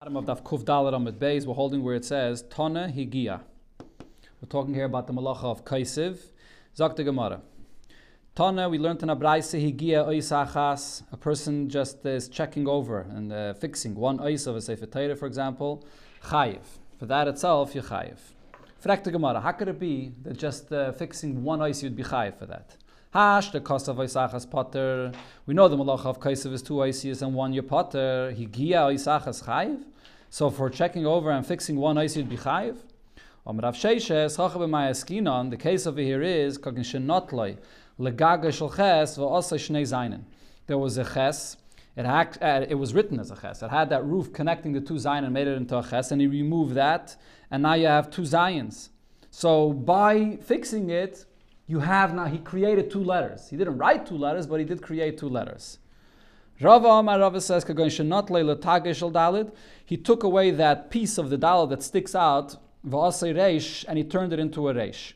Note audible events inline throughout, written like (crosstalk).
bottom of Daf Kuf Dalet Amid Beis, we're holding where it says Tana Higia. We're talking here about the malacha of Kaisiv. Zakta Gemara. Tana, we learned in Abraise Higia Oisachas. A person just is checking over and uh, fixing one ois of a Sefer Torah, for example. Chayiv. For that itself, you chayiv. Frekta Gemara. How could it be that just uh, fixing one ois you'd be chayiv for that? Hash, the cost of Isachas Potter. We know the malacha of Kaisav is two Isis and one year Potter. Higia Isachas Chayiv. So for checking over and fixing one would be Chayiv. Rav Sheishes, the case over here is Kagin Shenotloi, Legaga Shel Ches, V'osay Shnei Zainen. There was a Ches, it, had, uh, it was written as a Ches. It had that roof connecting the two Zayin and made it into a Ches, and he removed that, and now you have two Zayins. So by fixing it, you have now, he created two letters. He didn't write two letters, but he did create two letters. Rava Amar Rava says. He took away that piece of the Dalid that sticks out, reish, and he turned it into a Reish.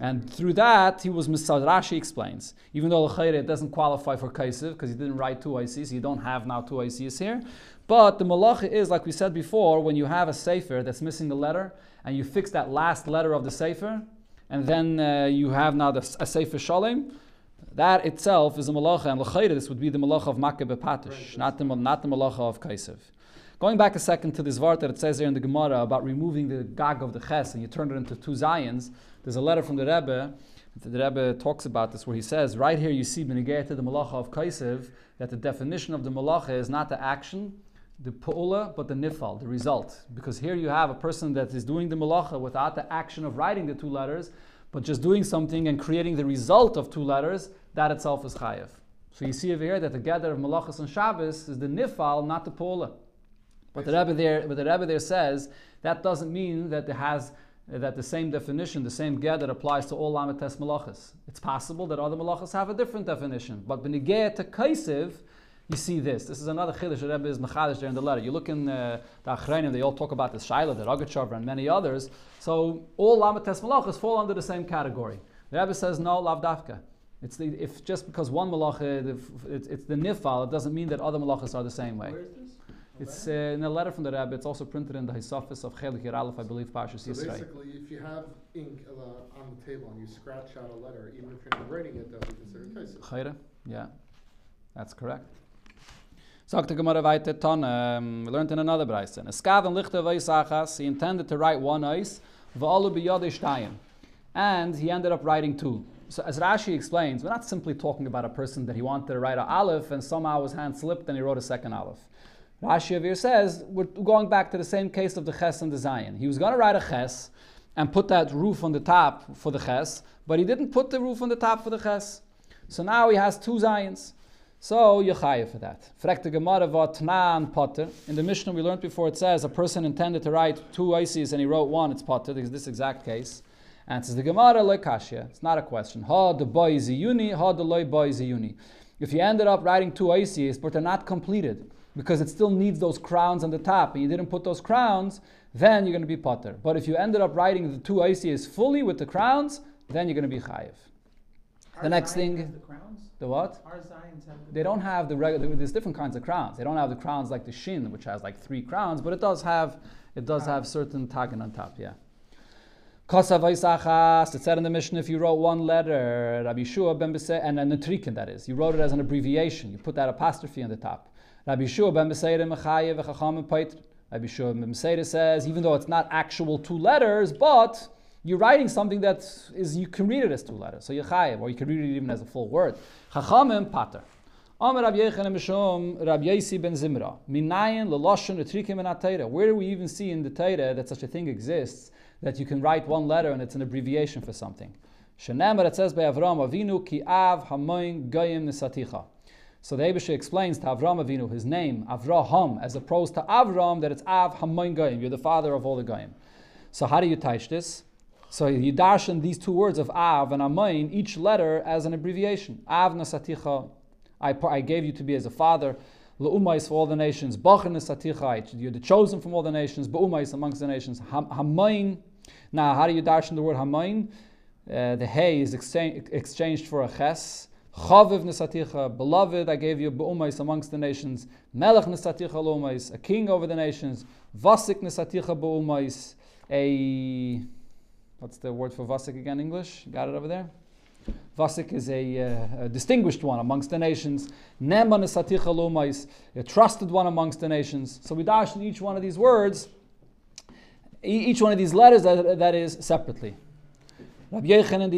And through that, he was Misad. Rashi explains. Even though it doesn't qualify for Kaisiv, because he didn't write two ICs, you don't have now two ICs here. But the malacha is, like we said before, when you have a Sefer that's missing a letter, and you fix that last letter of the Sefer, and then uh, you have now the, a Sefer Shalem. That itself is a malacha, and l'chayre, this would be the malacha of Makkah Bepatish, not the, not the malacha of Kaisev. Going back a second to this vart that it says here in the Gemara about removing the gag of the ches and you turn it into two zayins, there's a letter from the Rebbe. The Rebbe talks about this where he says, right here you see benegayat the malacha of Kaisev, that the definition of the malacha is not the action, the pu'ula, but the nifal, the result. Because here you have a person that is doing the malacha without the action of writing the two letters, but just doing something and creating the result of two letters, that itself is chayev. So you see over here that the gather of malachas and Shabbos is the nifal, not the pu'ula. But the Rebbe there, but the Rebbe there says that doesn't mean that it has that the same definition, the same that applies to all lamites malachas. It's possible that other malachas have a different definition. But benigeh to kaisiv, you see this. This is another chiddush that Rebbe is mechadish there in the letter. You look in uh, the Achrayim, they all talk about the Shaila, the Rogachover, and many others. So all lamites malachas fall under the same category. The Rebbe says no, lavdafka. It's the, if just because one malacha, it's, it's the nifal, it doesn't mean that other malachas are the same way. Where is this? It's uh, in a letter from the Rebbe. It's also printed in the Hisafis of Chelik Aleph, I believe, Pashas So Yisrael. basically, if you have ink uh, on the table and you scratch out a letter, even if you're not writing it, that would be considered. Chayre? Yeah, that's correct. Sagt the Gemara weiter ton. Um, we learned in another brayse. A skav and lichte veisachas. He intended to write one ice. V'alu biyade shtayim. And he ended up writing two. So as Rashi explains, we're not simply talking about a person that he wanted to write an aleph and somehow his hand slipped and he wrote a second aleph. Rashi here says we're going back to the same case of the ches and the zayin. He was going to write a ches and put that roof on the top for the ches, but he didn't put the roof on the top for the ches. So now he has two zayins. So you chayiv for that. In the Mishnah we learned before it says a person intended to write two ices and he wrote one, it's potter. There's this exact case. And it says the Gemara lekashya. It's not a question. Ha the boy ziyuni, ha the loy boy ziyuni. If you ended up writing two ices, but they're not completed, because it still needs those crowns on the top, and you didn't put those crowns, then you're going to be potter. But if you ended up writing the two ices fully with the crowns, then you're going to be chayiv. The next thing, the crowns. the what? Our Zayins have the They don't have the regular. There's different kinds of crowns. They don't have the crowns like the shin, which has like three crowns, but it does have it does have certain tagging on top. Yeah. It said in the Mishnah if you wrote one letter, Rabbi Shua ben Bese, and then the trikin that is, you wrote it as an abbreviation. You put that apostrophe on the top. Rabbi Shua ben Beseire Mechayev v'Chacham Pait. Rabbi Shua ben Beseire says even though it's not actual two letters, but you're writing something that is you can read it as two letters, so Yechayev, or you can read it even as a full word. Chachamim Pater. Where do we even see in the Torah that such a thing exists that you can write one letter and it's an abbreviation for something? It says by Avram Avinu ki av. So the Abisha explains to Avram Avinu his name Avraham as opposed to Avram that it's Av hamoin goyim. You're the father of all the goyim. So how do you teach this? So you dash in these two words of Av and Amain, each letter as an abbreviation. Av nasaticha, I, I gave you to be as a father. Le'umais for all the nations. Bachan nasaticha, you're the chosen from all the nations. Ba'umais amongst the nations. Hamain. Now, how do you dash in the word Hamain? Uh, the hay is exchange, exchanged for a ches. Chaviv nesaticha, beloved, I gave you be'umais amongst the nations. Melech nesaticha l'umais, a king over the nations. Vasik nesaticha be'umais, a what's the word for vasik again? English? Got it over there. Vasik is a, uh, a, distinguished one amongst the nations. Neman is a trusted one amongst the nations. So we dash in each one of these words, each one of these letters that, that is separately. Rabbi Yechanan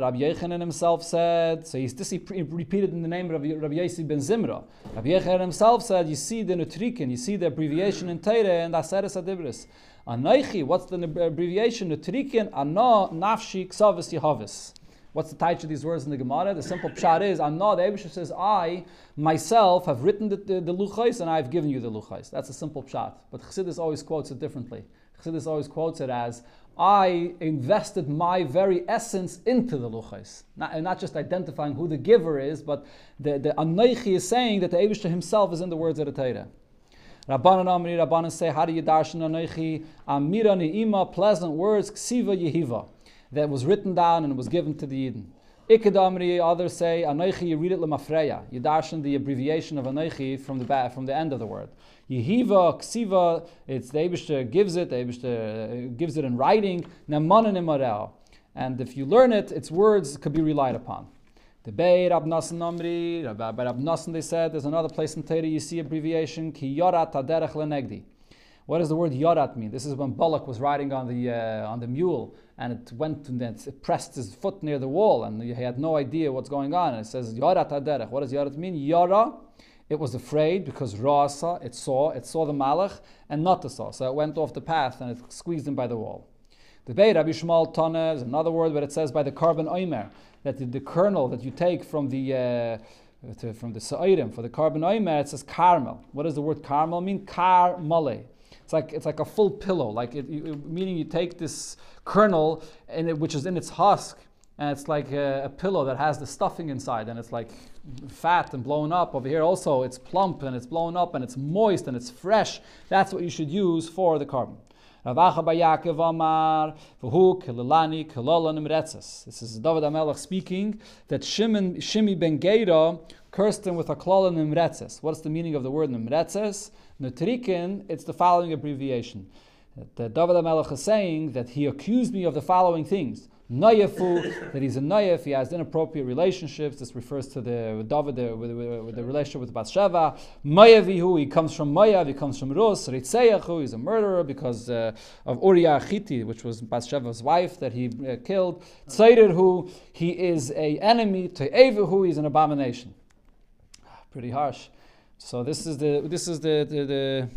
Rabbi Yechanan himself said, so he's this he repeated in the name of Rabbi Yossi ben Zimra. Rabbi Yechanan himself said, you see the Nutrikin, you see the abbreviation in Teire and Aseres Adibris. Anaichi, what's the abbreviation? Nutrikin, Ana Nafshi Ksavis Yehavis. What's the title of these words in the Gemara? The simple pshat is, Ana, the Abishah says, I, myself, have written the, the, the Luchais and I have given you the Luchais. That's a simple pshat. But Chassidus always quotes it differently. Chassidus always quotes it as, I invested my very essence into the luchais. Not, not just identifying who the giver is, but the, the Anoichi is saying that the Abishah himself is in the words of the Torah. Rabbanan Amri, Rabbanan say, how do you darshan Anoichi? Amira ni'ima, pleasant words, ksiva yehiva, that was written down and was given to the Eden. Ikadamri, others say, Anoichi, you read it lemafreya. You darshan the abbreviation of Anoichi from the, back, from the end of the word. Yehiva, Ksiva, it's the Abishter gives it, the Abishter uh, gives it in writing, Nemanan And if you learn it, its words could be relied upon. The Beir Abnasan Amri, by Abnasan they said, there's another place in Torah you see abbreviation, Ki Yorat Aderech Lenegdi. What does the word yorat mean? This is when Balak was riding on the uh, on the mule, and it went and it pressed his foot near the wall, and he had no idea what's going on. And it says yorat aderech. What does yorat mean? Yara it was afraid because Rasa, it saw, it saw the Malach and not the saw. So it went off the path and it squeezed him by the wall. The Beit Rabbi Shmuel Tana another word where it says by the korban oimer, that the, the kernel that you take from the uh, to, from the sa'irim for the oimer, it says carmel. What does the word carmel mean? Car male. It's like it's like a full pillow, like it, you, meaning you take this kernel and it, which is in its husk, and it's like a, a, pillow that has the stuffing inside, and it's like fat and blown up. Over here also, it's plump and it's blown up and it's moist and it's fresh. That's what you should use for the korban. This is David HaMelech speaking that Shimon, Shimi ben Gera cursed him with a klala nimretzes. What's the meaning of the word nimretzes? Nutrikin, it's the following abbreviation. That David HaMelech is saying that he accused me of the following things. Nayafu, that he's a Nayaf, he has inappropriate relationships. This refers to the David, the, with, with, with the relationship with Bathsheba. Mayavihu, he comes from Mayav, he comes from Rus. Ritzeyachu, he's a murderer because uh, of Uriah Chiti, which was Bathsheba's wife that he uh, killed. Tzairirhu, he is a enemy. To Evahu, he's an abomination. Pretty harsh. So this is the this is the the, the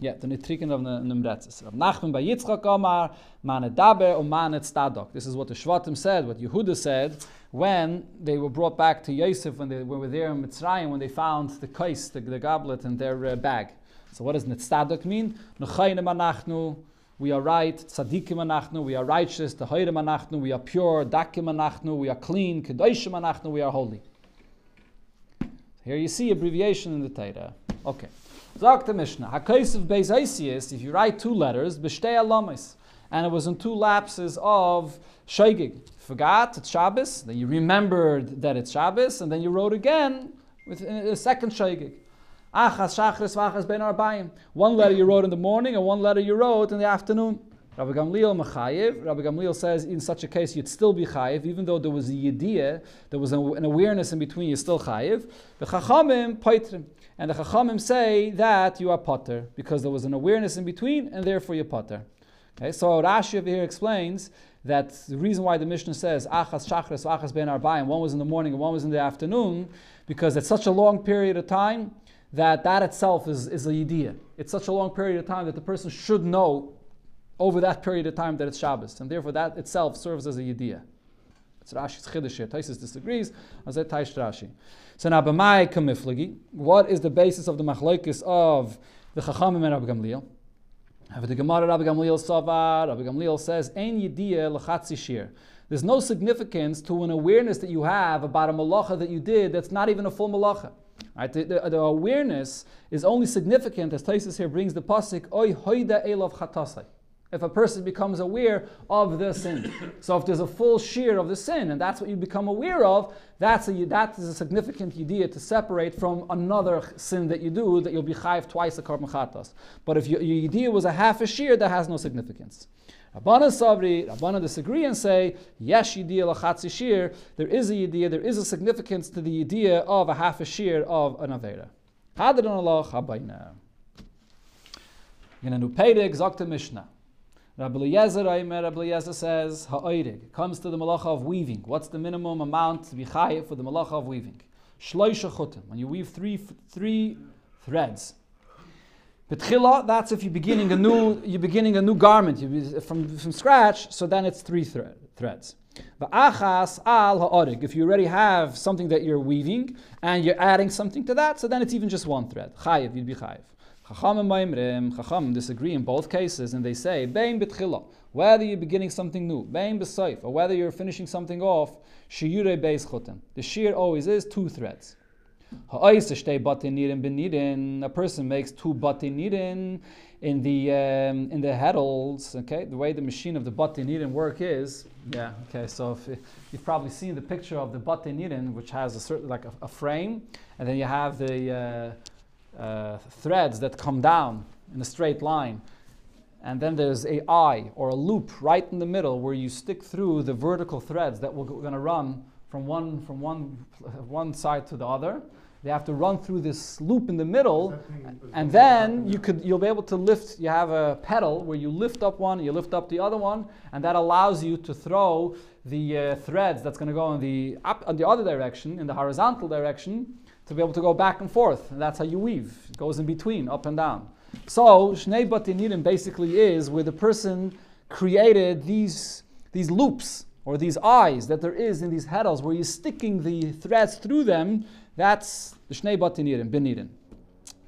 yeah, the nitriken of the Nimretzes. Rav Nachman by Yitzchak Omar, Mane Daber or Mane Tzadok. This is what the Shvatim said, what Yehuda said, when they were brought back to Yosef, when they were there in Mitzrayim, when they found the kais, the, the goblet, in their uh, bag. So what does Netzadok mean? Nechayim anachnu, we are right, tzadikim anachnu, we are righteous, tehayim anachnu, we are pure, dakim anachnu, we are clean, kedoshim anachnu, we are holy. Here you see abbreviation in the Torah. Okay. Sagt the Mishnah, HaKaisiv Beis Eisius, if you write two letters, B'shtei Alamis, and it was in two lapses of Shaygig. Forgot it's Shabbos, then you remembered that it's Shabbos, and then you wrote again with a second Shaygig. Achas Shachris Vachas Ben Arbayim. One letter you wrote in the morning, and one letter you wrote in the afternoon. Rabbi Gamliel Machayev. Rabbi Gamliel says in such a case you'd still be chayiv, even though there was a yediyah, there was an awareness in between, you're still chayiv. The chachamim poitrim. And the Chachamim say that you are potter because there was an awareness in between, and therefore you're potter. Okay, so Rashi over here explains that the reason why the Mishnah says Achas Shachris, Achas Ben Arbayim, one was in the morning and one was in the afternoon, because it's such a long period of time that that itself is, is a yidiyah. It's such a long period of time that the person should know over that period of time that it's Shabbos, and therefore that itself serves as a yidiyah. It's Rashi's chiddush here. Taisus disagrees. Azet Taish Rashi. So now, b'mai kamiflagi. What is the basis of the machlokes of the Chachamim and Rabbi Gamliel? Have the Gemara Rabbi Gamliel. Rabbi Gamliel says, "Ein yidiyah lechatzi shir." There's no significance to an awareness that you have about a malacha that you did that's not even a full malacha. Right? The, the, the, awareness is only significant as Taisus here brings the pasuk, "Oy hoida elav chatasai." If a person becomes aware of the sin. so if there's a full shear of the sin, and that's what you become aware of, that's a, that is a significant idea to separate from another sin that you do, that you'll be chayiv twice a korban chatas. But if your, your idea was a half a shear, that has no significance. Rabbana Sabri, Rabbana disagree and say, Yesh Yediyah Lachatzi Shir, there is a idea, there is a significance to the idea of a half a shear of an Avera. Hadran Allah Chabayna. In a new Zokta Mishnah. Rabbi Eliezer, Rabbi Eliezer says, Ha'oirig, comes to the malacha of weaving. What's the minimum amount to be chayiv for the malacha of weaving? Shloisha chutim, when you weave three, three threads. Betchila, that's if you're beginning a new, you're beginning a new garment you, from, from scratch, so then it's three thre- threads. Achas al ha'orig, if you already have something that you're weaving and you're adding something to that, so then it's even just one thread. Chayiv, you'd be chayiv. Chachamim Maimrim, Chachamim disagree in both cases, and they say, Bein betchila, whether you're beginning something new, Bein besoif, or whether you're finishing something off, Shiyure beis chotem. The shear always is two threads. A person makes two batinirin in the um, in the heddles. Okay, the way the machine of the batinirin work is, yeah. Okay, so if, you've probably seen the picture of the batinirin, which has a certain like a, a frame, and then you have the uh, uh, threads that come down in a straight line. And then there's a eye or a loop right in the middle where you stick through the vertical threads that we're going to run from one from one (laughs) one side to the other. They have to run through this loop in the middle, and then you could you'll be able to lift. You have a pedal where you lift up one, you lift up the other one, and that allows you to throw the uh, threads that's going to go in the up in the other direction, in the horizontal direction, to be able to go back and forth. And that's how you weave. It goes in between, up and down. So Shnei Batinirim basically is where the person created these these loops or these eyes that there is in these heddles where you're sticking the threads through them that's the Shnei Batinirin, Benirin.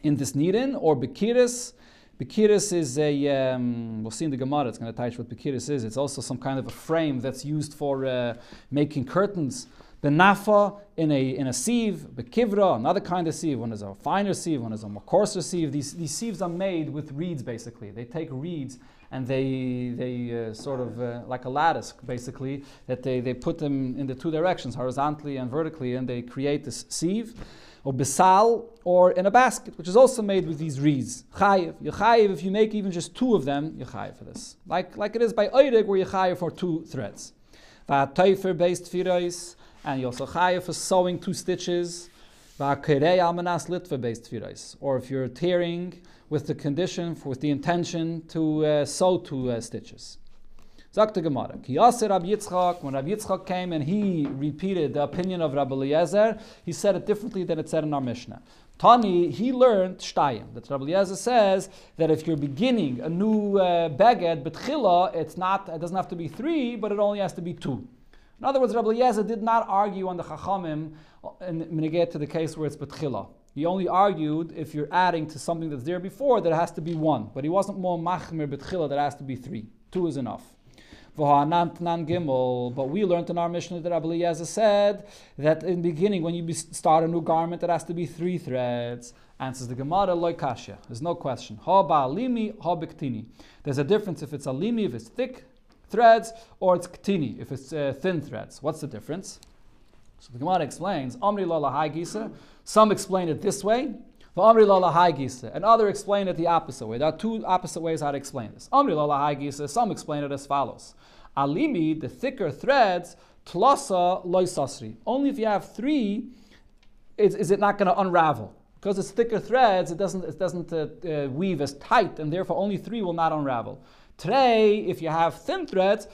In this Nirin or Bekiris, Bekiris is a, um, we'll see in the Gemara, it's going to touch what Bekiris is. It's also some kind of a frame that's used for uh, making curtains. Benafa in a, in a sieve, Bekivra, another kind of sieve. One is a finer sieve, one is a more coarser sieve. These, these sieves are made with reeds basically. They take reeds and they, they uh, sort of uh, like a lattice basically that they, they put them in the two directions horizontally and vertically and they create this sieve or bisal or in a basket which is also made with these reeds chayiv you chayiv if you make even just two of them you chayiv for this like like it is by oidig where you chayiv for two threads va based firais and you also chayiv for sewing two stitches or if you're tearing with the condition, with the intention to uh, sew two uh, stitches. The Gemara, Ki Rabbi Yitzchak, when Rabbi Yitzchak came and he repeated the opinion of Rabbi Eliezer, he said it differently than it said in our Mishnah. Tani, he learned Shtayim, that Rabbi Eliezer says that if you're beginning a new uh, beged, betchila, it's not, it doesn't have to be three, but it only has to be two. In other words, Rabbi Eliezer did not argue on the Chachamim you get to the case where it's betchila. He only argued if you're adding to something that's there before that it has to be one. But he wasn't more machmir betchila that has to be three. Two is enough. But we learned in our Mishnah that Rabbi Eliezer said that in the beginning, when you start a new garment, it has to be three threads. Answers the Gemara, loikasha. There's no question. There's a difference if it's a alimi, if it's thick threads, or it's ktini, if it's uh, thin threads. What's the difference? So the Gemara explains, Amri la gisa. Some explain it this way, Amri la gisa, and other explain it the opposite way. There are two opposite ways how to explain this. Amri la gisa. Some explain it as follows: Alimi, the thicker threads, tlasa loisasri. Only if you have three, is, is it not going to unravel? Because it's thicker threads, it doesn't, it doesn't uh, uh, weave as tight, and therefore only three will not unravel. Today, if you have thin threads,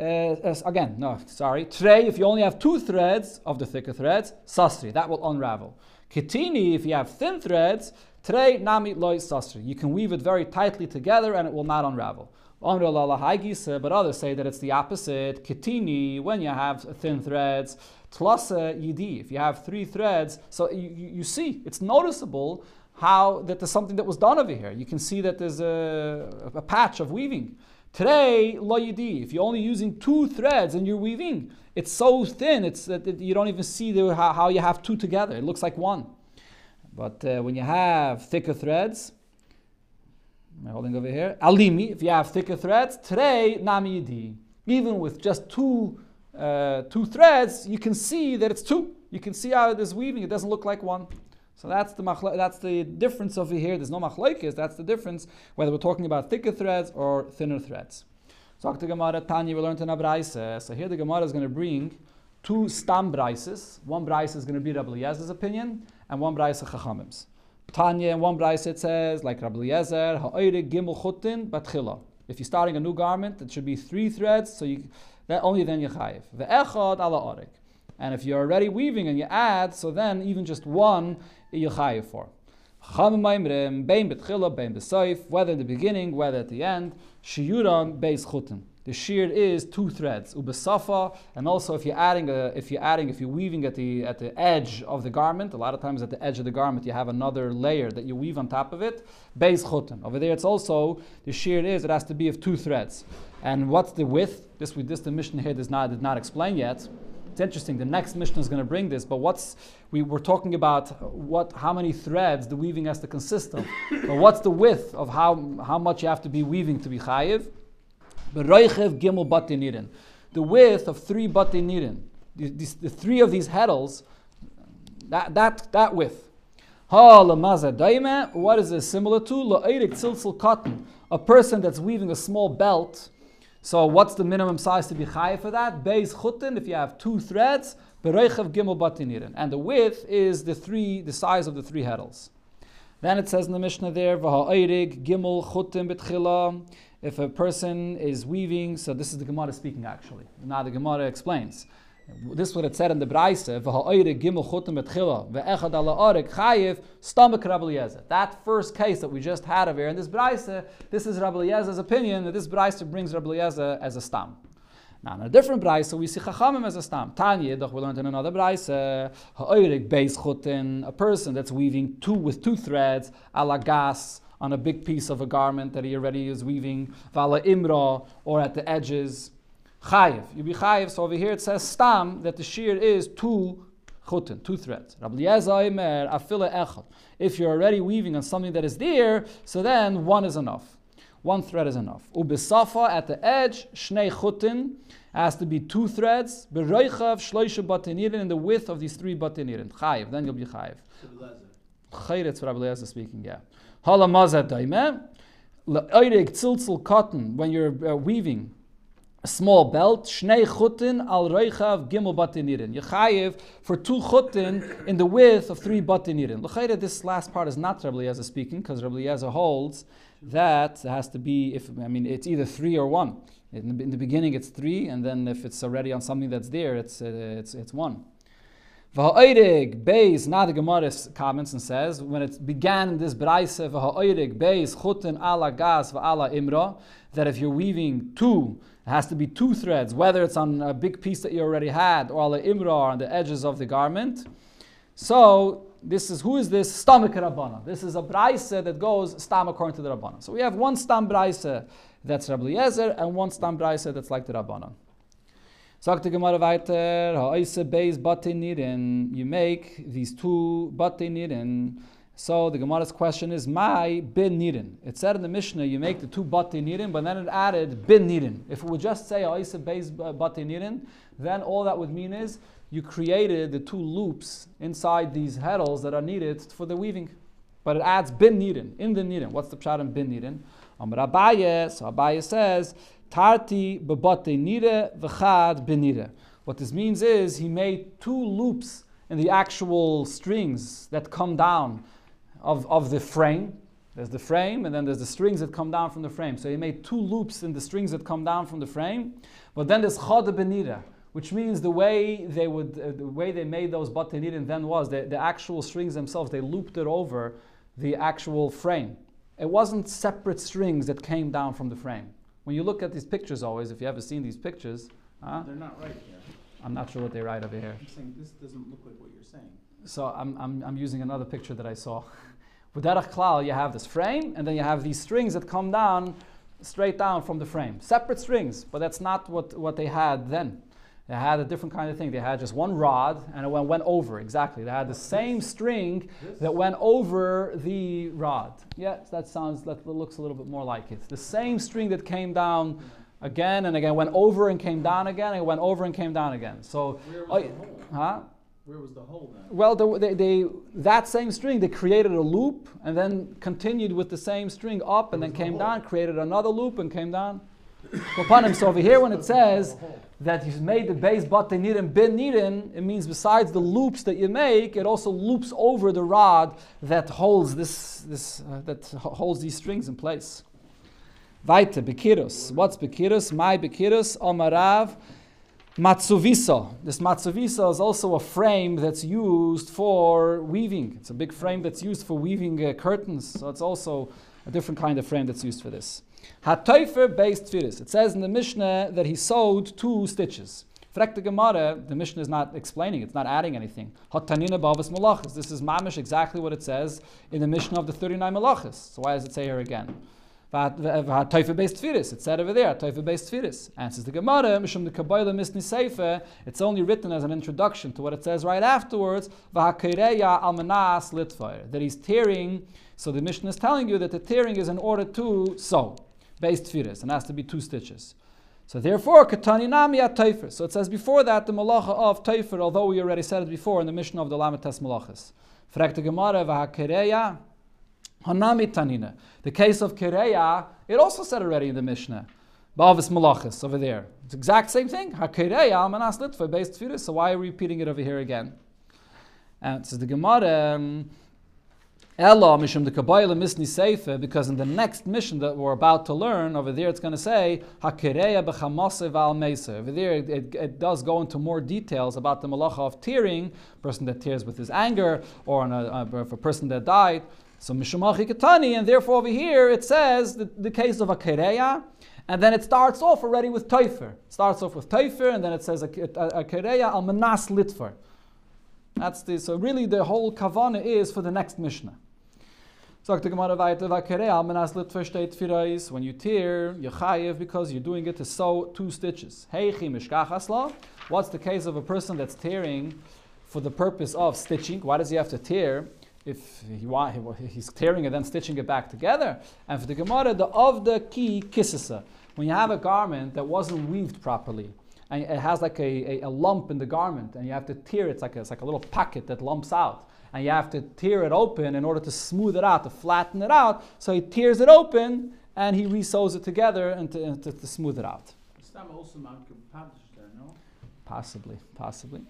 uh, again, no, sorry. Trey, if you only have two threads of the thicker threads, sasri, that will unravel. Kitini, if you have thin threads, trey nami loy sasri. You can weave it very tightly together and it will not unravel. But others say that it's the opposite. Kitini, when you have thin threads, tlasa yidi, if you have three threads, so you, you see, it's noticeable how that there's something that was done over here. You can see that there's a, a patch of weaving. Today, lo yidi, if you're only using two threads and you're weaving, it's so thin, it's that you don't even see the, how, how, you have two together. It looks like one. But uh, when you have thicker threads, am I'm holding over here. Alimi, if you have thicker threads, today, Nami Yidi. Even with just two, uh, two threads, you can see that it's two. You can see how it is weaving. It doesn't look like one. So that's the machla- that's the difference over here. There's no machlokes. That's the difference whether we're talking about thicker threads or thinner threads. So the Gemara Tanya we learned in Abraisa. So here the Gemara is going to bring two stam braises. One braise is going to be Rabbi Eliezer's opinion, and one braise Chachamim's. Tanya in one braise it says like Rabbi Eliezer ha'oire gimel chutin batchila. If you're starting a new garment, it should be three threads. So you that only then you chayiv. The echad ala orik. And if you're already weaving and you add, so then even just one you chayiv for. Whether in the beginning, whether at the end, shiyuran beis chutin. The shear is two threads, ubesafa, and also if you're adding a, if you're adding, if you're weaving at the at the edge of the garment, a lot of times at the edge of the garment you have another layer that you weave on top of it, beis chutin. Over there it's also the shear is it has to be of two threads. And what's the width? This we this the Mishnah here does not did not explain yet. It's interesting. The next Mishnah is going to bring this, but what's we were talking about what how many threads the weaving has to consist of, (coughs) but what's the width of how how much you have to be weaving to be chayiv? Beroichev gimel batinirin. The width of three batinirin. The, the, three of these heddles, that, that, that width. What is this similar to? Cotton. A person that's weaving a small belt. So what's the minimum size to be high for that? Beis chutin, if you have two threads, beroichev gimel batinirin. And the width is the three, the size of the three heddles. Then it says in the Mishnah there, V'ha'oirig gimel chutim betchila. If a person is weaving, so this is the Gemara speaking actually. Now the Gemara explains. This is what it said in the Braise. That first case that we just had of here in this Braise, this is Rabbi Eliezer's opinion, that this Braise brings Rabbi Eliezer as a stam. Now, in a different brayse, we see chachamim as a stam. Tanya, doch we learned in another brayse, ha'oirik beis chutin, a person that's weaving two with two threads, ala gas, on a big piece of a garment that he already is weaving, vala imra, or at the edges. Chayiv, you be chayiv. So over here it says stam that the shear is two chutin, two threads. If you're already weaving on something that is there, so then one is enough. One thread is enough. Ubisafa at the edge, shnei chutin has to be two threads. Beroichav shloisha batinirin in the width of these three batinirin. Chayiv, then you'll be chayiv. Chayr, it's Rabbi speaking. Yeah. Halamazat daime. Le'oirig tziltzil cotton when you're uh, weaving a small belt. Shnei chutin al roichav gimel batinirin. You chayiv for two chutin in the width of three batinirin. L'chayr, this last part is not Rabbi Eliezer speaking because Rabbi Eliezer holds that has to be if I mean it's either three or one. In the, in the beginning it's three, and then if it's already on something that's there, it's uh, it's it's one. V'ha'oirig beis, now the Gemara comments and says, when it began this braise, v'ha'oirig beis chutin ala gas v'ala imra, that if you're weaving two, it has to be two threads, whether it's on a big piece that you already had, or ala imra, on the edges of the garment. So, this is, who is this? Stomach Rabbana. This is a braise that goes stam according to the Rabbana. So we have one stam braise that's Rabbi Eliezer, and one stam braise that's like the Rabbana. Sagt Gemara weiter, ha'oise beis batinirin, you make these two batinirin. So the Gemara's question is, my bin nirin. It said in the Mishnah, you make the two batinirin, but then it added bin nirin. If it would just say oh, ha'oise beis uh, batinirin, then all that would mean is, you created the two loops inside these heddles that are needed for the weaving. But it adds bin nirin, in the nirin. What's the pshat in bin nirin? Amar Abaye, so Abaye says, Tarti bebate nire v'chad benire. What this means is he made two loops in the actual strings that come down of, of the frame. There's the frame, and then there's the strings that come down from the frame. So he made two loops in the strings that come down from the frame. But then there's chad benire, which means the way they would, uh, the way they made those batenirin then was the, the actual strings themselves. They looped it over the actual frame. It wasn't separate strings that came down from the frame. When you look at these pictures, always, if you ever seen these pictures, huh? They're not right here. I'm not sure what they write over here. I'm saying this doesn't look like what you're saying. So I'm, I'm, I'm using another picture that I saw. With Derech Klal, you have this frame, and then you have these strings that come down straight down from the frame. Separate strings, but that's not what, what they had then. They had a different kind of thing. They had just one rod and it went, went over, exactly. They had the same string that went over the rod. Yes, that sounds, that looks a little bit more like it. The same string that came down again and again, went over and came down again, and it went over and came down again. So, oh, huh? Where was the hole then? Well, the, they, they, that same string, they created a loop and then continued with the same string up and then came down, created another loop and came down. Upon him. So over here, when it (laughs) says that he's made the base but they need bin nidin, it means besides the loops that you make, it also loops over the rod that holds this, this uh, that holds these strings in place. Weiter, Bekirus. What's Bekirus? My Bekirus, Omarav. Matsuvisa. This matsuvisa is also a frame that's used for weaving. It's a big frame that's used for weaving uh, curtains. So it's also a different kind of frame that's used for this. Hatoifer based tfiris. It says in the Mishnah that he sewed two stitches. Frek Gemara, the Mishnah is not explaining, it's not adding anything. This is mamish exactly what it says in the Mishnah of the 39 malachas. So why does it say here again? Taifa based tfiris. It said over there, Taifa based tfiris. Answers the Gemara, Mishum the Kabbalah Misni Seife. It's only written as an introduction to what it says right afterwards. Vahakireya almanas litfire. That he's tearing. So the Mishnah is telling you that the tearing is in order to sew. Based tfiris. And has to be two stitches. So therefore, Katani Nami at. So it says before that the malacha of Taifer, although we already said it before in the Mishnah of the Lamites Malachas. Frek the Gemara, Vahakireya. Hanami Tanina. The case of Kireya, it also said already in the Mishnah. Ba'avis Malachis over there. It's the exact same thing. HaKireya Almanas Litva based Tfiris. So why are we repeating it over here again? And it says the Gemara, Ella Mishum the Kabbalah Misni Seife, because in the next Mishnah that we're about to learn, over there it's going to say, Hakireya b'chamasev al mesa. Over there it, it, it does go into more details about the malacha of tearing, person that tears with his anger, or on a, a, a person that died. So Mishumachi Katani, and therefore over here it says the, the case of a Kereya, and then it starts off already with Taifer. It starts off with Taifer, and then it says a, uh, a, a Kereya al Manas Litfer. That's the so really the whole kavana is for the next Mishnah. Sagt the Gemara When you tear, you chayiv because you're doing it to sew two stitches. Heichi mishkachasla. What's the case of a person that's tearing for the purpose of stitching? Why does he have to tear? If he want, he, he's tearing it then stitching it back together. And for the Gemara, the of the key kissisa. When you have a garment that wasn't weaved properly, and it has like a, a, a, lump in the garment, and you have to tear it, it's like, a, it's like a little packet that lumps out. And you have to tear it open in order to smooth it out, to flatten it out. So he tears it open and he resews it together and to, and to, to smooth it out. Possibly, possibly.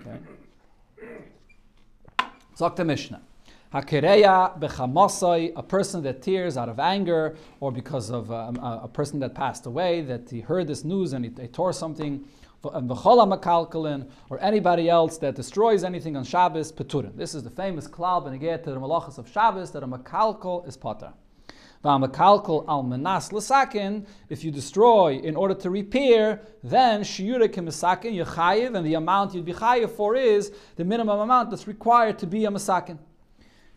Okay. Der Mishnah. Hakereya bechamasai, a person that tears out of anger or because of um, a, a, person that passed away, that he heard this news and he, he tore something, or anybody else that destroys anything on Shabbos, peturin. This is the famous klal beneged to the malachas of Shabbos that a makalkal is potter. V'amakalkal al menas l'sakin, if you destroy in order to repair, then shiura kemisakin yechayiv, and the amount you'd be chayiv for is the minimum amount that's required to be a masakin.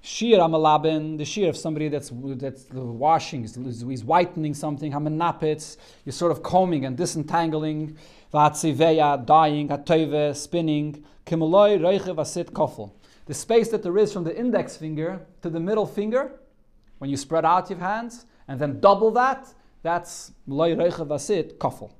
Shir amalabin, the shir of somebody that's that's the washing, is, he's whitening something. Hamanapitz, you're sort of combing and disentangling. Vatziveya, dyeing, hatove, spinning. Kimaloi reichev asit kofel. The space that there is from the index finger to the middle finger, when you spread out your hands, and then double that, that's loy reichev kofel.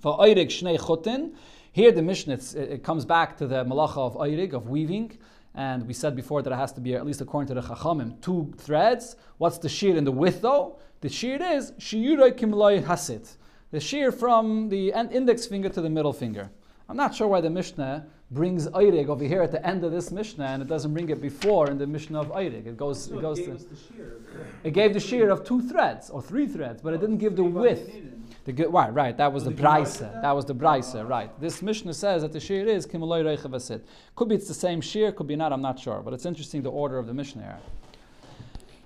For oirig shnei chutin, here the Mishnah it comes back to the malacha of oirig of weaving. And we said before that it has to be, at least according to the Chachamim, two threads. What's the shear in the width though? The shear is shiyuroi kimloi hasit. The shear from the index finger to the middle finger. I'm not sure why the Mishnah brings Eirig over here at the end of this Mishnah and it doesn't bring it before in the Mishnah of Eirig. It goes, So it goes gave to, the shear. it gave the shear of two threads or three threads, but it didn't give the width. The good, right, right. That was the brisa. that? That was the brisa, right. This Mishnah says that the shear is kimaloy reichav asid. Could be it's the same shear, could be not. I'm not sure, but it's interesting the order of the Mishnah here.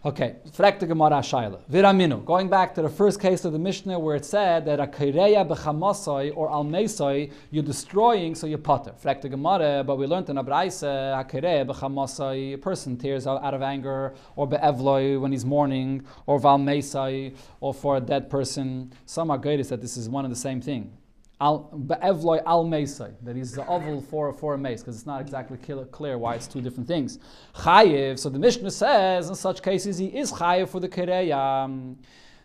Okay, frek Gemara Shaila. Viraminu. Going back to the first case of the Mishnah where it said that a kaireya bechamasoi or almeisoi you're destroying, so you potter. Frek Gemara, but we learned in Abraisa a kaireya bechamasoi a person tears out, out of anger or be'evloi when he's mourning or valmeisoi or for a dead person. Some are that this is one and the same thing. Be'evloi al mesai, that he's the oval for, for a mace, because it's not exactly clear, why it's two different things. Chayiv, so the Mishnah says in such cases he is chayiv for the kireya.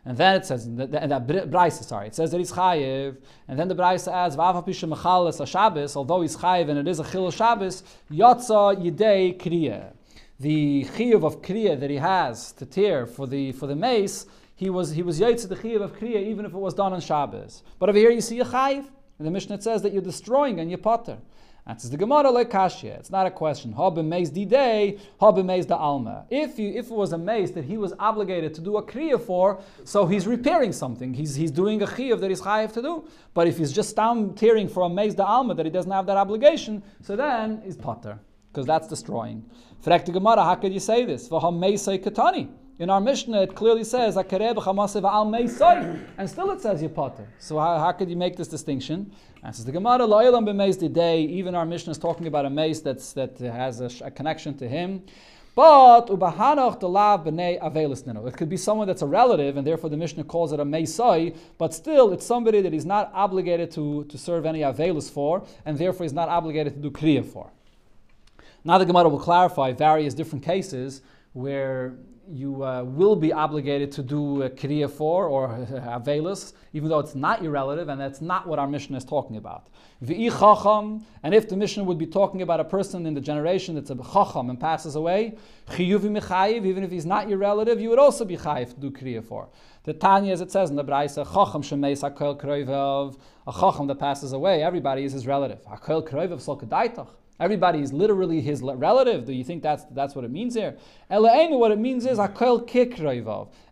And then it says, and that Braisa, sorry, it says that he's chayiv, and then the Braisa adds, V'av hapisha mechalis a Shabbos, although he's chayiv and it is a chil Shabbos, yotza yidei kriya. The chiyuv of kriya that he has to tear for the for the mace, he was he was yaitz the chiyuv of kriya even if it was done on Shabbos. But over here you see a chayiv, and the Mishnah says that you're destroying and you potter. Answers the Gemara like Kashya. It's not a question. Habe maze di day, habe maze da alma. If you, if it was a maze that he was obligated to do a kriya for, so he's repairing something. He's, he's doing a chiyuv that he's chayiv to do. But if he's just down tearing for a maze da alma that he doesn't have that obligation, so then he's potter because that's destroying. Frek the Gemara, how could you say this? V'ham meisai katani. In our Mishnah, it clearly says and still it says Yepotter. So how, how could you make this distinction? Answers the Gemara, Lo'ilam b'meis day. Even our Mishnah is talking about a mace that's, that has a, a connection to him. But ubahanach delav b'nei avelis nino. It could be someone that's a relative, and therefore the Mishnah calls it a meisai. But still, it's somebody that he's not obligated to, to serve any avelis for, and therefore he's not obligated to do kriya for. Now the Gemara will clarify various different cases where you uh, will be obligated to do kriya for or (laughs) avelus, even though it's not your relative, and that's not what our Mishnah is talking about. And if the Mishnah would be talking about a person in the generation that's a chacham and passes away, even if he's not your relative, you would also be chayiv to do kriya for. The Tanya, as it says in the Braisa, chacham shemeis hakel kroivav, a chacham that passes away, everybody is his relative. Hakel kroivav sol Everybody is literally his relative. Do you think that's that's what it means here? What it means is.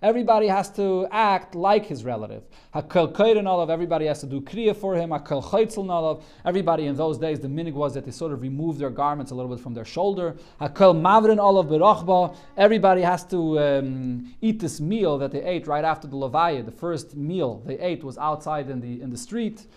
Everybody has to act like his relative. Everybody has to do kriya for him. Everybody in those days, the minig was that they sort of remove their garments a little bit from their shoulder. Mavrin olav berachba. Everybody has to um, eat this meal that they ate right after the levaya. The first meal they ate was outside in the in the street.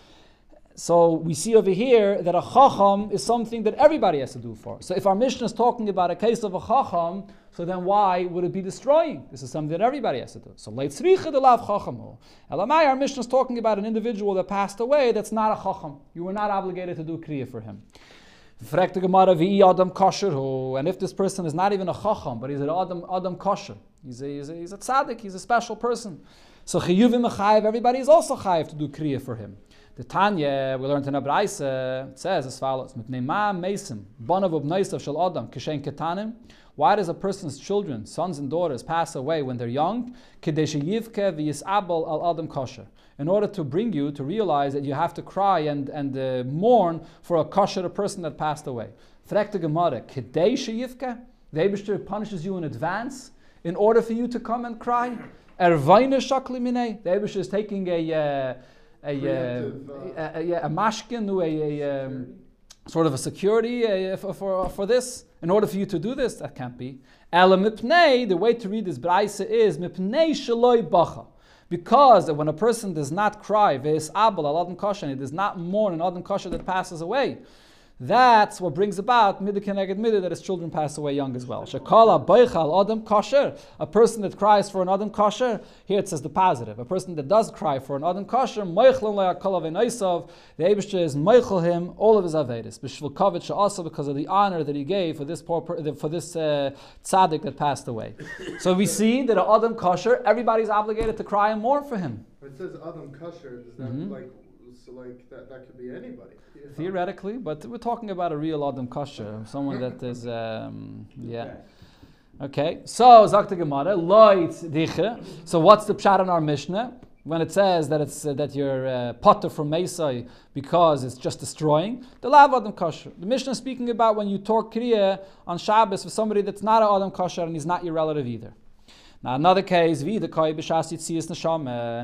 So we see over here that a chacham is something that everybody has to do for. So if our Mishnah is talking about a case of a chacham, so then why would it be destroying? This is something that everybody has to do. So. Elamai, our Mishnah is talking about an individual that passed away that's not a chacham. You were not obligated to do kriya for him. And if this person is not even a chacham, but he's an adam, adam kosher, he's a, he's, a, he's a tzaddik, he's a special person. So chiyuvim everybody is also chayiv to do kriya for him. The Tanya, we learned in a Braise, it says as follows, ubneisav shel adam, ketanim, why does a person's children, sons and daughters, pass away when they're young? al adam kosher. In order to bring you to realize that you have to cry and, and uh, mourn for a kosher person that passed away. Frekte Gemara, The Abishter punishes you in advance in order for you to come and cry. Ervaine shakli The Abishter is taking a... Uh, a, uh, a, a, a mashkin, a, a um, sort of a security uh, for, for, for, this, in order for you to do this? That can't be. Ela mipnei, the way to read this braise is mipnei shaloi bacha. Because when a person does not cry, ve'es abel al adam kosher, he does not mourn an adam kosher that passes away, that's what brings about midah keneged midah that his children pass away young as well. Shekala boichal adam kosher, a person that cries for an adam kosher. Here it says the positive. A person that does cry for an adam kosher, moichlon le'akol aveinaisav. The Eibushter is moichel him all of his avedis. B'shvilkovit also because of the honor that he gave for this poor for this uh, tzaddik that passed away. so we see that an adam kosher, everybody's obligated to cry and mourn for him. It says adam kosher. Does that mm-hmm. like so like that, that could be anybody? theoretically, but we're talking about a real Adam Kosher, someone that is, (laughs) um, yeah. Okay, so Zakta Gemara, Loit Diche. So what's the pshat in our Mishnah? When it says that it's uh, that you're uh, potter from Mesai because it's just destroying, the lav Adam Kosher. The Mishnah is speaking about when you talk Kriya on Shabbos with somebody that's not an Adam Kosher and he's not your relative either. Now another case, and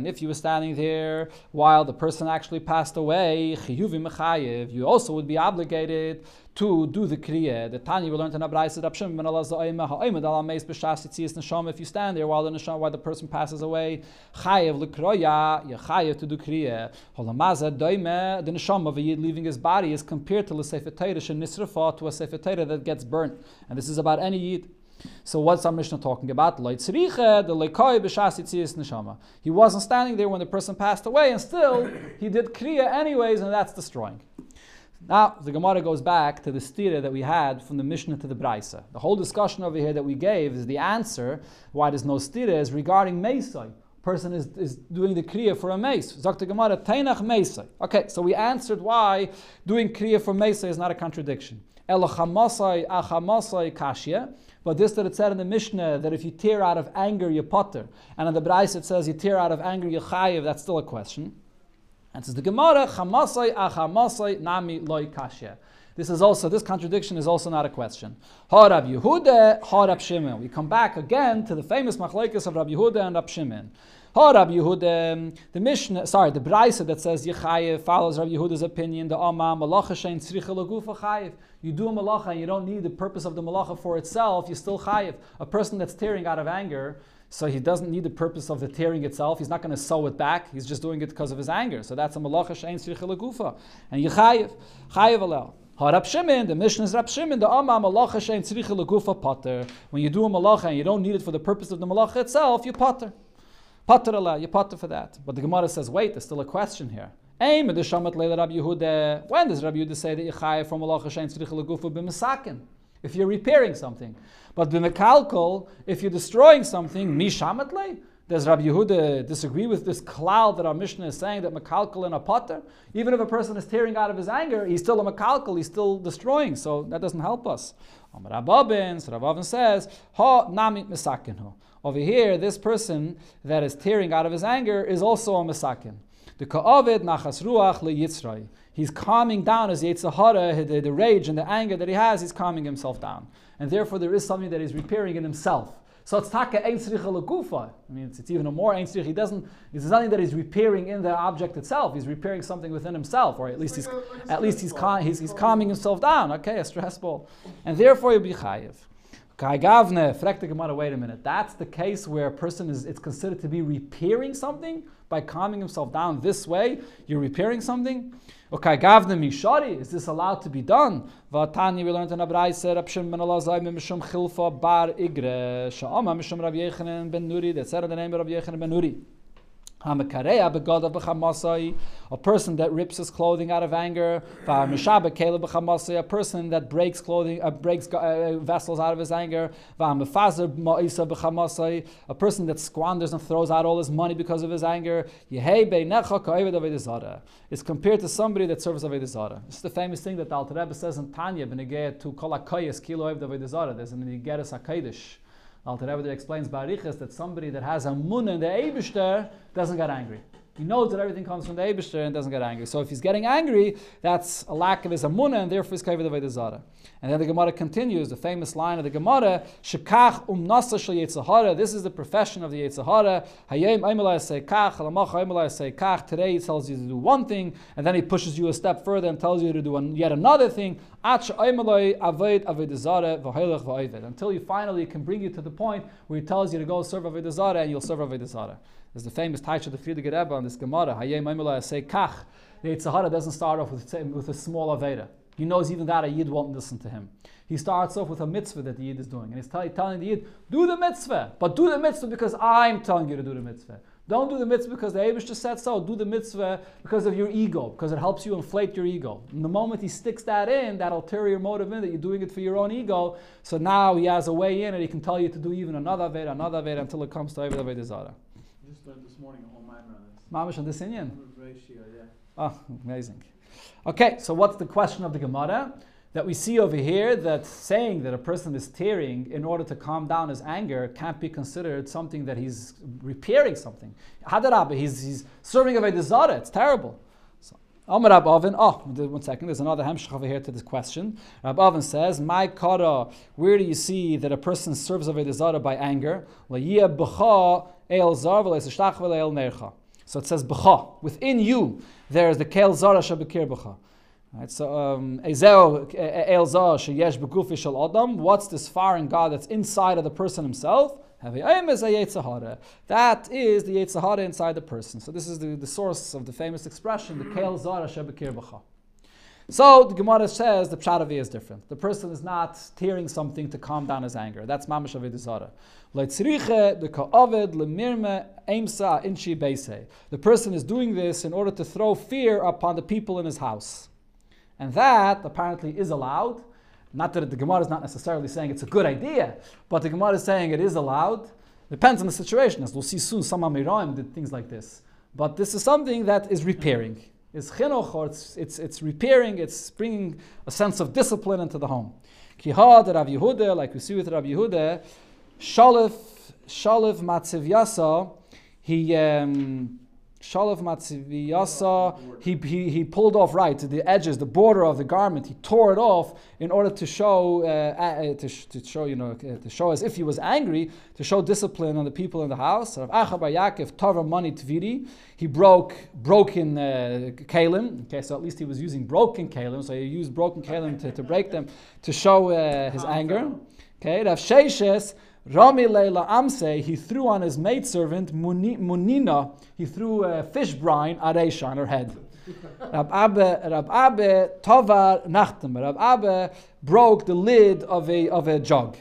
if you were standing there while the person actually passed away, you also would be obligated to do the kriya. The Tanya we learned in Abraisa If you stand there while the neshama, while the person passes away, chayev lekroya, you chayev to do kriya. Holamaza doime, the neshama of a yid leaving his body is compared to the sefer Torah nisrafa to a sefer that gets burnt, and this is about any yid. So what's our Mishnah talking about? The. He wasn't standing there when the person passed away, and still he did kriya anyways, and that's destroying. Now, the Gemara goes back to the stira that we had from the Mishnah to the Braisa. The whole discussion over here that we gave is the answer why there's no stira is regarding Mesai. Person is, is doing the kriya for a mace. Zakta Gemara, Tainach Mesai. Okay, so we answered why doing kriya for Mesai is not a contradiction. Elachamasai achamasai kashya. But this that it said in the Mishnah that if you tear out of anger, you potter. And in the Braisa it says you tear out of anger, you chayiv. That's still a question. And says the Gemara, chamasai ah achamasai nami loy kashya. This is also this contradiction is also not a question. Ha Rab Yehuda, Ha Rab Shimon. We come back again to the famous machlekes of Rab Yehuda and Rab Shimon. Ha Rab Yehuda, um, the Mishnah, sorry, the Brisa that says Yechayev follows Rab Yehuda's opinion. The Amma malacha shein tzricha lagufa chayev. You do a malacha and you don't need the purpose of the malacha for itself. You still chayev. A person that's tearing out of anger. So he doesn't need the purpose of the tearing itself. He's not going to sew it back. He's just doing it because of his anger. So that's a malacha shein lagufa. And Yechayev, chayev alel. Rab Shimon, the Mishnah is Rab Shimon, the Amma malacha shein tzricha lagufa potter. When you do a malacha and you don't need it for the purpose of the malacha itself, you potter. Potter Allah, you potter for that. But the Gemara says, wait, there's still a question here. When does Rabbi Yehuda say that you from malacha shein tzricha b'misakin? If you're repairing something, but b'mekalkol, if you're destroying something, mishamat le. Does Rabbi Yehuda disagree with this cloud that our Mishnah is saying that makalkal and a potter? Even if a person is tearing out of his anger, he's still a makalkal, he's still destroying, so that doesn't help us. Rabbi Avin, so says, Ha namit misakinhu. Over here, this person that is tearing out of his anger is also a misakin. The ka'avid nachas ruach leyitzrai. He's calming down his yetzer hara, the, the rage and the anger that he has, he's calming himself down. And therefore, there is something that he's repairing in himself. So it's taka legufa. I mean, it's, it's even a more ein tzricha. He doesn't. It's nothing that he's repairing in the object itself. He's repairing something within himself, or at least he's Like a- like a at least he's, cal- he's, he's calming himself down. Okay, a stress ball, and therefore you'll be chayiv. Kai gavne, the wait a minute. That's the case where a person is, it's considered to be repairing something by calming himself down this way. You're repairing something. Okay, gavne mishari, is this allowed to be done? Vatani, we learned in Abraisa, Rab Shimon ben Elazar, mishum chilfa bar igre, sha'ama mishum Rav Yochanan ben Nuri, that said in the name of Rav ben Nuri. A person that rips his clothing out of anger. A person that breaks clothing, uh, breaks uh, vessels out of his anger. A person that squanders and throws out all his money because of his anger. It's compared to somebody that serves avodah zarah. It's the famous thing that the Alter Rebbe says in Tanya. There's an igeres hakodesh. Alter Rebbe explains Barichas that somebody that has a mun in the Eibishter doesn't get angry. He knows that everything comes from the Eibishter and doesn't get angry. So if he's getting angry, that's a lack of his amuna and therefore he's kavod avodah zara. And then the Gemara continues, the famous line of the Gemara, Shekach umnasa shel Yetzer Hara. This is the profession of the Yetzer Hara. Hayem aimelai say kach, halamach aimelai say kach. Today he tells you to do one thing, and then he pushes you a step further and tells you to do yet another thing. Until you finally can bring you to the point where he tells you to go serve avodah zara, and you'll serve avodah zara. There's the famous Taisha the Frierdiker Rebbe on this Gemara. Aimelai say kach. The Yetzer Hara doesn't start off with, with a small aveda. He knows even that a Yid won't listen to him. He starts off with a mitzvah that the Yid is doing. And he's tell, telling the Yid, do the mitzvah, but do the mitzvah because I'm telling you to do the mitzvah. Don't do the mitzvah because the Abish just said so. Do the mitzvah because of your ego, because it helps you inflate your ego. And the moment he sticks that in, that ulterior motive in, that you're doing it for your own ego, so now he has a way in and he can tell you to do even another Veda, another Veda until it comes to Aveda Veda Zara. I just learned this morning a whole mind on this. Mamish on this inyan. Ratio, yeah. Oh, amazing. Okay, so what's the question of the Gemara? That we see over here that saying that a person is tearing in order to calm down his anger can't be considered something that he's repairing something. Hadarabba, he's, he's serving of a desire. It's terrible. So, Rab Avin, oh, one second, there's another hemshach over here to this question. Rab Avin says, My kara, where do you see that a person serves of a desire by anger? So it says b'cha. Within you, there is the kel zara shabikir b'cha. Right, so um. What's this foreign god that's inside of the person himself? That is the Yetzer Hara inside the person. So this is the, the source of the famous expression, the kel zara shabikir b'cha. So the Gemara says the pshat is different. The person is not tearing something to calm down his anger. That's mamash avodah zara. Leitzriche the ka'aved lemirme aimsa inchi. The person is doing this in order to throw fear upon the people in his house, and that apparently is allowed. Not that the Gemara is not necessarily saying it's a good idea, but the Gemara is saying it is allowed. Depends on the situation. As we'll see soon, some Amoraim did things like this. But this is something that is repairing. It's chinuch, or it's, it's, it's repairing, it's bringing a sense of discipline into the home. Kihad, Rav Yehuda, like we see with Rav Yehuda, Shalif, Shalif Matziv Yasa, he, um, Shalif Matziviyasa, he, he, he pulled off right to the edges, the border of the garment. He tore it off in order to show, uh, uh, to, to show, you know, uh, to show as if he was angry, to show discipline on the people in the house. Rav Acha Bar Yaakov Tara Mani Tviri. He broke broken uh, kalim. Okay, so at least he was using broken kalim. So he used broken kalim to, to break them to show uh, his anger. Okay, Rav Sheishes. Rami Leila Amse, he threw on his maidservant Munina, he threw uh, fish brine, Aresha, on her head. (laughs) Rab Abbe, Rab Abbe, Tovar Nachtem. Rab Abbe broke the lid of a, of a jug.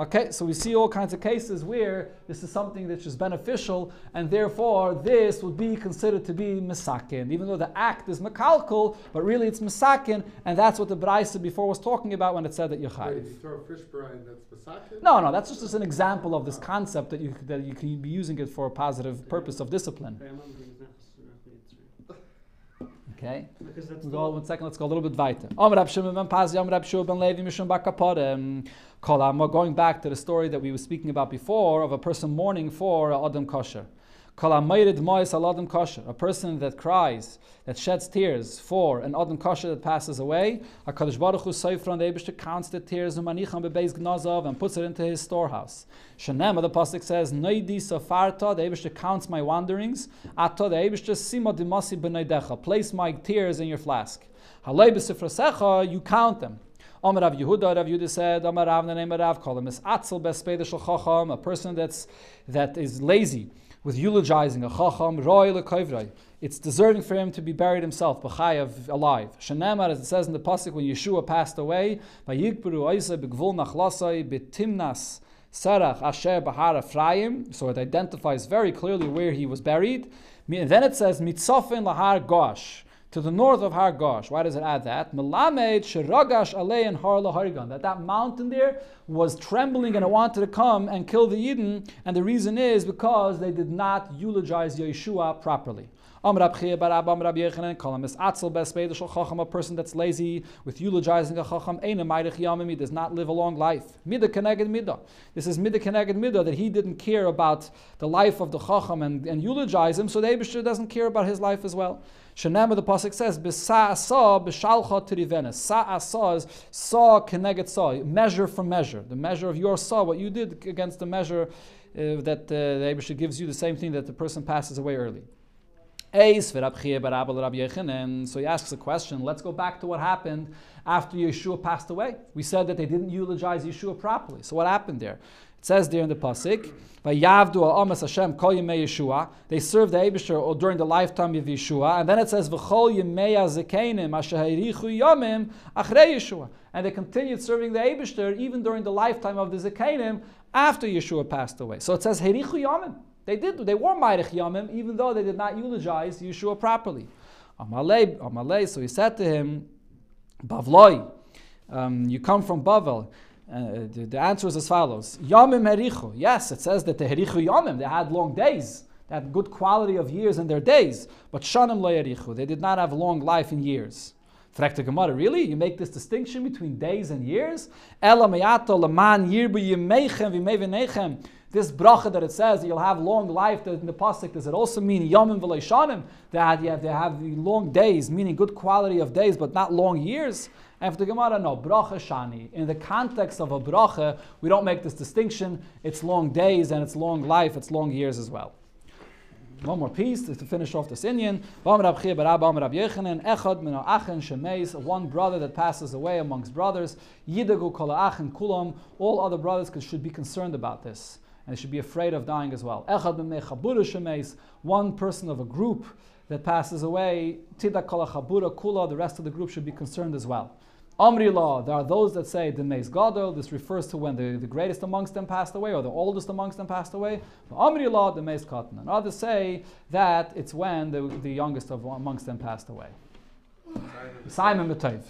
Okay, so we see all kinds of cases where this is something that is beneficial, and therefore this would be considered to be misakin, even though the act is makalkal, but really it's misakin, and that's what the Braisa before was talking about when it said that you're Wait, chayiv. you throw a fish brine, that's Masakin? No, no, that's just an example of this concept that you that you can be using it for a positive purpose of discipline. Okay. Because that's We the go one second. Let's go a little bit weiter. Kol Going back to the story that we were speaking about before of a person mourning for a Adam kosher. Kol. A person that cries, that sheds tears for an Adam kosher that passes away. Hakadosh Baruch Hu Seifron, the Eibishter counts the tears umanicham bebeis gnazav and puts it into his storehouse. Shanema, the pasuk says, Noidi safarta. The Eibishter counts my wanderings. Ato, the Eibishter sima dimasi b'neidecha. Place my tears in your flask. Halei b'sifrasecha, you count them. Amar Rav Yehuda, Rav Yehuda said, Amar Rav, of Rav, him is Atzel Bespeda Shel Chacham, a person that's that is lazy with eulogizing a Chacham, Roy Lekoivrei. It's deserving for him to be buried himself, B'chayav, alive. Shanamar, as it says in the pasuk, when Yeshua passed away, Vayikberu Oisa B'gvul Nachlasai B'timnas Sarach Asher Bahar Ephraim. So it identifies very clearly where he was buried. And then it says Mitzofin Lahar Gosh to the north of Har Gosh. Why does it add that? Melamed Shiragash Alein Har Laharigan. That that mountain there was trembling and wanted to come and kill the Yidden. And the reason is because they did not eulogize Yeshua properly. A person that's lazy with eulogizing a Chacham. He does not live a long life. Mida Keneged Mida. This is Mida Keneged Mida that he didn't care about the life of the Chacham and, and eulogize him, so the Abishur doesn't care about his life as well. Shanema, the pasuk says. Sa'asa is saw keneged saw, measure for measure. The measure of your saw, what you did against the measure uh, that uh, the Abishur gives you, the same thing that the person passes away early. So he asks a question. Let's go back to what happened after Yeshua passed away. We said that they didn't eulogize Yeshua properly. So what happened there? It says there in the pasuk, "Vayavdu Hashem kol yemei Yeshua." They served the Eibushter during the lifetime of Yeshua, and then it says, "V'chol yemei yomim achrei Yeshua." And they continued serving the Eibushter even during the lifetime of the zakenim after Yeshua passed away. So it says, "Herichu yomim." They did. They were Mairich Yamim, even though they did not eulogize Yeshua properly. Amalei, Amalei. So he said to him, Bavloi, um, you come from Bavel. Uh, the, the answer is as follows: Yamim herichu. Yes, it says that the herichu yamim. They had long days. They had good quality of years in their days. But shanim lo yerichu. They did not have long life in years. Frekte Gemara, really? You make this distinction between days and years? Ela meyato leman yirbu yimeichem v'meivenechem. This bracha that it says that you'll have long life in the pasuk, does it also mean yomim v'leishanim? That have, they have the long days, meaning good quality of days, but not long years? And for the Gemara, no, bracha shani. In the context of a bracha, we don't make this distinction. It's long days and it's long life, it's long years as well. One more piece to finish off this inyan. One brother that passes away amongst brothers. All other brothers should be concerned about this and they should be afraid of dying as well. One person of a group that passes away, the rest of the group should be concerned as well. Amri law, there are those that say the Meis Gadol, this refers to when the, the greatest amongst them passed away or the oldest amongst them passed away. Amri law, the Meis Katan. And others say that it's when the, the youngest of amongst them passed away. Simon Matayv.